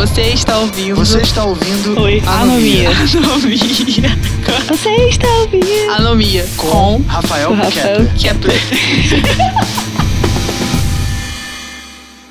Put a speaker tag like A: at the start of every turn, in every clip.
A: Você está ouvindo.
B: Você está ouvindo
A: Oi,
B: Anomia.
A: Anomia.
C: Você está ouvindo?
A: Anomia.
B: com Rafael
C: Rafael
B: Kepler.
A: Kepler.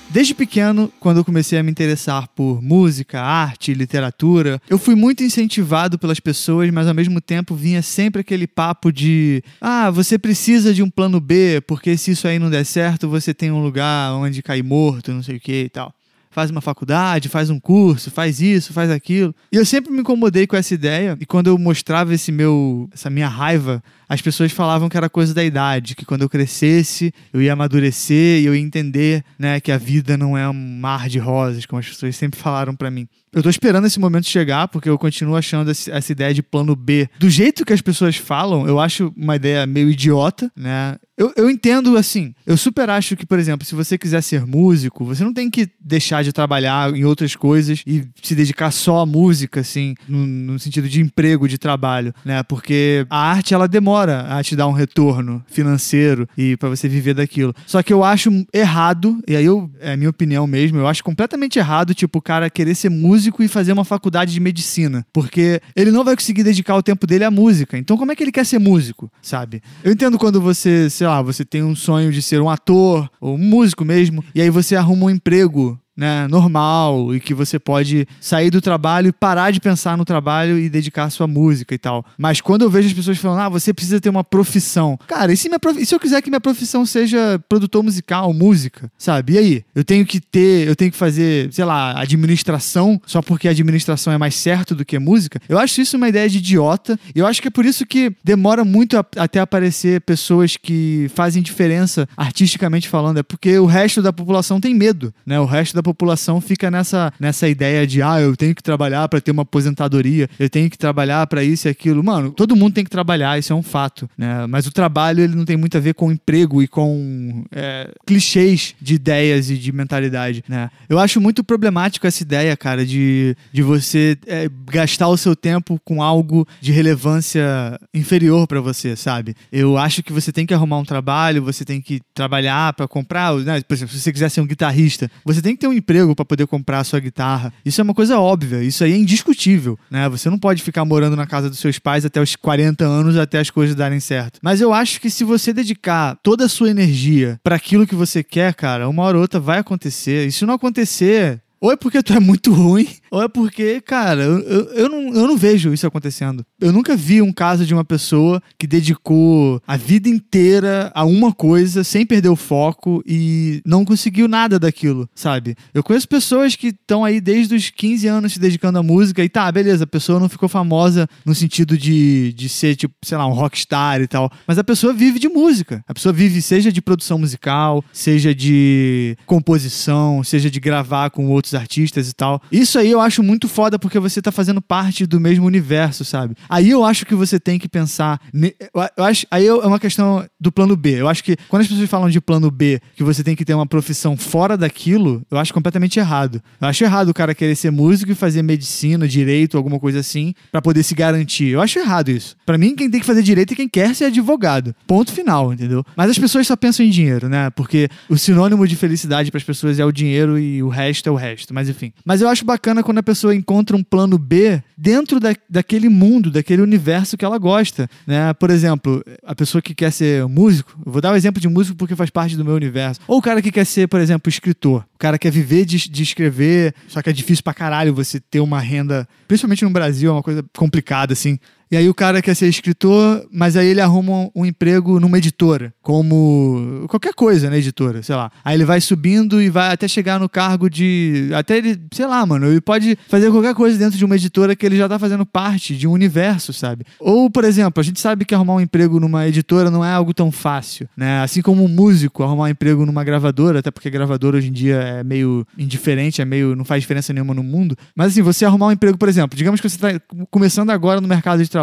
D: Desde pequeno, quando eu comecei a me interessar por música, arte, literatura, eu fui muito incentivado pelas pessoas, mas ao mesmo tempo vinha sempre aquele papo de: ah, você precisa de um plano B, porque se isso aí não der certo, você tem um lugar onde cair morto, não sei o que e tal. Faz uma faculdade, faz um curso, faz isso, faz aquilo. E eu sempre me incomodei com essa ideia, e quando eu mostrava esse meu, essa minha raiva, as pessoas falavam que era coisa da idade, que quando eu crescesse, eu ia amadurecer e eu ia entender, né, que a vida não é um mar de rosas, como as pessoas sempre falaram pra mim. Eu tô esperando esse momento chegar, porque eu continuo achando essa ideia de plano B. Do jeito que as pessoas falam, eu acho uma ideia meio idiota, né? Eu, eu entendo, assim, eu super acho que, por exemplo, se você quiser ser músico, você não tem que deixar de trabalhar em outras coisas e se dedicar só à música, assim, no, no sentido de emprego, de trabalho, né? Porque a arte, ela demora a te dar um retorno financeiro e pra você viver daquilo. Só que eu acho errado, e aí eu, é a minha opinião mesmo, eu acho completamente errado, tipo, o cara querer ser músico e fazer uma faculdade de medicina. Porque ele não vai conseguir dedicar o tempo dele à música. Então, como é que ele quer ser músico, sabe? Eu entendo quando você, sei lá, você tem um sonho de ser um ator ou um músico mesmo, e aí você arruma um emprego né, normal e que você pode sair do trabalho e parar de pensar no trabalho e dedicar sua música e tal. Mas quando eu vejo as pessoas falando, ah, você precisa ter uma profissão. Cara, e se, minha prof- e se eu quiser que minha profissão seja produtor musical, música, sabe? E aí? Eu tenho que ter, eu tenho que fazer, sei lá, administração só porque administração é mais certo do que música? Eu acho isso uma ideia de idiota. Eu acho que é por isso que demora muito a- até aparecer pessoas que fazem diferença artisticamente falando. É porque o resto da população tem medo, né? O resto da população fica nessa, nessa ideia de, ah, eu tenho que trabalhar para ter uma aposentadoria, eu tenho que trabalhar para isso e aquilo. Mano, todo mundo tem que trabalhar, isso é um fato, né? Mas o trabalho, ele não tem muito a ver com emprego e com é, clichês de ideias e de mentalidade, né? Eu acho muito problemático essa ideia, cara, de, de você é, gastar o seu tempo com algo de relevância inferior para você, sabe? Eu acho que você tem que arrumar um trabalho, você tem que trabalhar para comprar, né? Por exemplo, se você quiser ser um guitarrista, você tem que ter um emprego para poder comprar a sua guitarra. Isso é uma coisa óbvia, isso aí é indiscutível, né? Você não pode ficar morando na casa dos seus pais até os 40 anos até as coisas darem certo. Mas eu acho que se você dedicar toda a sua energia para aquilo que você quer, cara, uma hora ou outra vai acontecer. E se não acontecer, ou é porque tu é muito ruim, ou é porque, cara, eu, eu, eu não, eu não vejo isso acontecendo. Eu nunca vi um caso de uma pessoa que dedicou a vida inteira a uma coisa sem perder o foco e não conseguiu nada daquilo, sabe? Eu conheço pessoas que estão aí desde os 15 anos se dedicando à música e tá, beleza, a pessoa não ficou famosa no sentido de, de ser, tipo, sei lá, um rockstar e tal, mas a pessoa vive de música. A pessoa vive, seja de produção musical, seja de composição, seja de gravar com outros artistas e tal. Isso aí eu acho muito foda porque você tá fazendo parte do mesmo universo, sabe? Aí eu acho que você tem que pensar. Eu eu acho, aí é uma questão do plano B. Eu acho que quando as pessoas falam de plano B, que você tem que ter uma profissão fora daquilo, eu acho completamente errado. Eu acho errado o cara querer ser músico e fazer medicina, direito, alguma coisa assim, pra poder se garantir. Eu acho errado isso. Pra mim, quem tem que fazer direito é quem quer ser advogado. Ponto final, entendeu? Mas as pessoas só pensam em dinheiro, né? Porque o sinônimo de felicidade para as pessoas é o dinheiro e o resto é o resto. Mas enfim. Mas eu acho bacana quando a pessoa encontra um plano B dentro da, daquele mundo, daquele universo que ela gosta, né? Por exemplo, a pessoa que quer ser músico, vou dar o exemplo de músico porque faz parte do meu universo. Ou o cara que quer ser, por exemplo, escritor. O cara quer viver de, de escrever, só que é difícil pra caralho você ter uma renda, principalmente no Brasil, é uma coisa complicada, assim. E aí o cara quer ser escritor, mas aí ele arruma um emprego numa editora, como qualquer coisa na editora, sei lá. Aí ele vai subindo e vai até chegar no cargo de. Até ele, sei lá, mano, ele pode fazer qualquer coisa dentro de uma editora que ele já tá fazendo parte de um universo, sabe? Ou, por exemplo, a gente sabe que arrumar um emprego numa editora não é algo tão fácil, né? Assim como um músico arrumar um emprego numa gravadora, até porque gravadora hoje em dia é meio indiferente, é meio. não faz diferença nenhuma no mundo. Mas assim, você arrumar um emprego, por exemplo, digamos que você tá começando agora no mercado de trabalho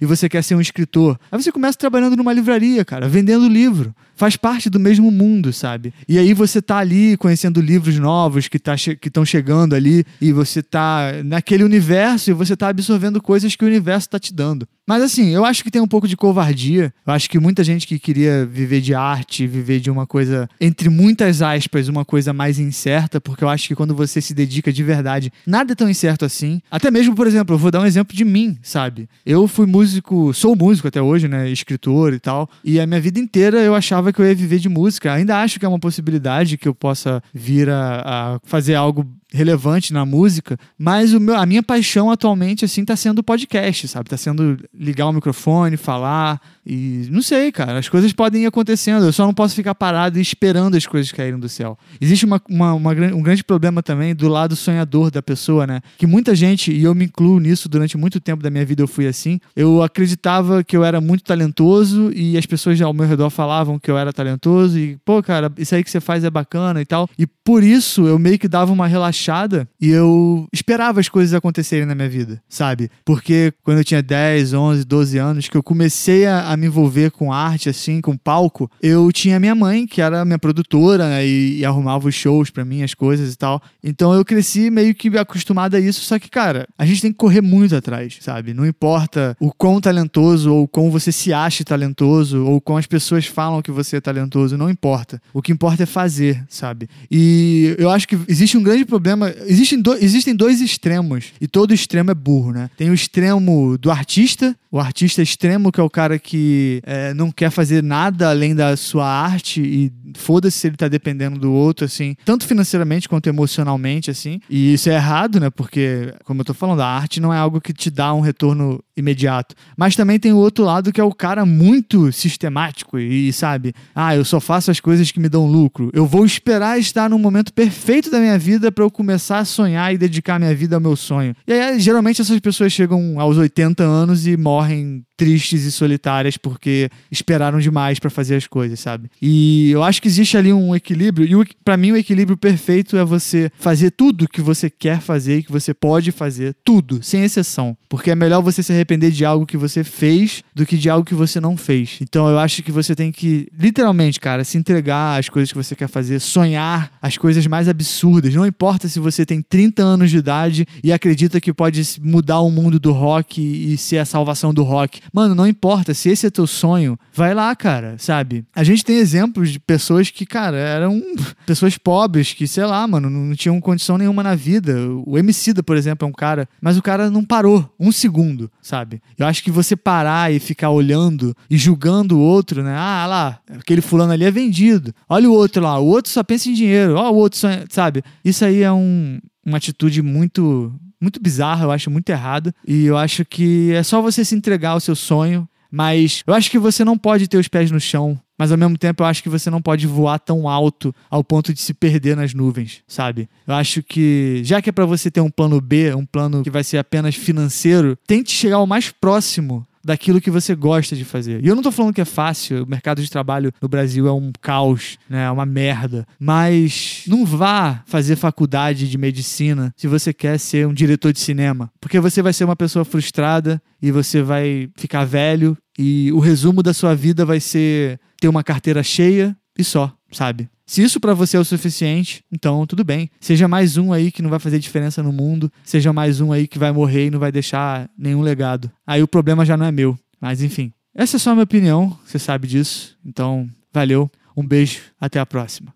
D: e você quer ser um escritor. Aí você começa trabalhando numa livraria, cara, vendendo livro, faz parte do mesmo mundo, sabe? E aí você tá ali conhecendo livros novos que tá que estão chegando ali e você tá naquele universo e você tá absorvendo coisas que o universo tá te dando. Mas assim, eu acho que tem um pouco de covardia. Eu acho que muita gente que queria viver de arte, viver de uma coisa, entre muitas aspas, uma coisa mais incerta, porque eu acho que quando você se dedica de verdade, nada é tão incerto assim. Até mesmo, por exemplo, eu vou dar um exemplo de mim, sabe? Eu fui músico, sou músico até hoje, né? Escritor e tal. E a minha vida inteira eu achava que eu ia viver de música. Ainda acho que é uma possibilidade que eu possa vir a, a fazer algo relevante na música, mas meu, a minha paixão atualmente assim tá sendo o podcast, sabe? Tá sendo ligar o microfone, falar e não sei, cara, as coisas podem ir acontecendo. Eu só não posso ficar parado esperando as coisas caírem do céu. Existe uma, uma, uma, um grande problema também do lado sonhador da pessoa, né? Que muita gente, e eu me incluo nisso durante muito tempo da minha vida, eu fui assim. Eu acreditava que eu era muito talentoso e as pessoas ao meu redor falavam que eu era talentoso e, pô, cara, isso aí que você faz é bacana e tal. E por isso eu meio que dava uma relaxada e eu esperava as coisas acontecerem na minha vida, sabe? Porque quando eu tinha 10, 11, 12 anos, que eu comecei a, a me envolver com arte, assim, com palco, eu tinha minha mãe, que era minha produtora, né, e, e, arrumava os shows para mim, as coisas e tal. Então eu cresci meio que acostumado a isso, só que, cara, a gente tem que correr muito atrás, sabe? Não importa o quão talentoso ou quão você se acha talentoso ou quão as pessoas falam que você é talentoso, não importa. O que importa é fazer, sabe? E eu acho que existe um grande problema, existem, do, existem dois extremos, e todo extremo é burro, né? Tem o extremo do artista, o artista extremo, que é o cara que é, não quer fazer nada além da sua arte e foda-se se ele tá dependendo do outro, assim, tanto financeiramente quanto emocionalmente, assim. E isso é errado, né? Porque, como eu tô falando, a arte não é algo que te dá um retorno imediato. Mas também tem o outro lado que é o cara muito sistemático e, sabe, ah, eu só faço as coisas que me dão lucro. Eu vou esperar estar no momento perfeito da minha vida para eu começar a sonhar e dedicar minha vida ao meu sonho. E aí, geralmente, essas pessoas chegam aos 80 anos e morrem tristes e solitárias porque esperaram demais para fazer as coisas, sabe? E eu acho que existe ali um equilíbrio e para mim o equilíbrio perfeito é você fazer tudo que você quer fazer e que você pode fazer, tudo, sem exceção, porque é melhor você se arrepender de algo que você fez do que de algo que você não fez. Então eu acho que você tem que literalmente, cara, se entregar às coisas que você quer fazer, sonhar as coisas mais absurdas. Não importa se você tem 30 anos de idade e acredita que pode mudar o mundo do rock e ser a salvação do rock. Mano, não importa. Se esse é teu sonho, vai lá, cara, sabe? A gente tem exemplos de pessoas que, cara, eram pessoas pobres, que, sei lá, mano, não tinham condição nenhuma na vida. O Emicida, por exemplo, é um cara, mas o cara não parou um segundo, sabe? Eu acho que você parar e ficar olhando e julgando o outro, né? Ah, lá, aquele fulano ali é vendido. Olha o outro lá, o outro só pensa em dinheiro. Ó, o outro, só, sabe? Isso aí é um, uma atitude muito muito bizarro, eu acho muito errado. E eu acho que é só você se entregar ao seu sonho. Mas eu acho que você não pode ter os pés no chão. Mas ao mesmo tempo eu acho que você não pode voar tão alto ao ponto de se perder nas nuvens, sabe? Eu acho que, já que é para você ter um plano B, um plano que vai ser apenas financeiro, tente chegar o mais próximo daquilo que você gosta de fazer. E eu não tô falando que é fácil, o mercado de trabalho no Brasil é um caos, né? É uma merda. Mas não vá fazer faculdade de medicina se você quer ser um diretor de cinema, porque você vai ser uma pessoa frustrada e você vai ficar velho e o resumo da sua vida vai ser ter uma carteira cheia e só, sabe? Se isso para você é o suficiente, então tudo bem. Seja mais um aí que não vai fazer diferença no mundo, seja mais um aí que vai morrer e não vai deixar nenhum legado. Aí o problema já não é meu. Mas enfim, essa é só a minha opinião, você sabe disso. Então, valeu, um beijo, até a próxima.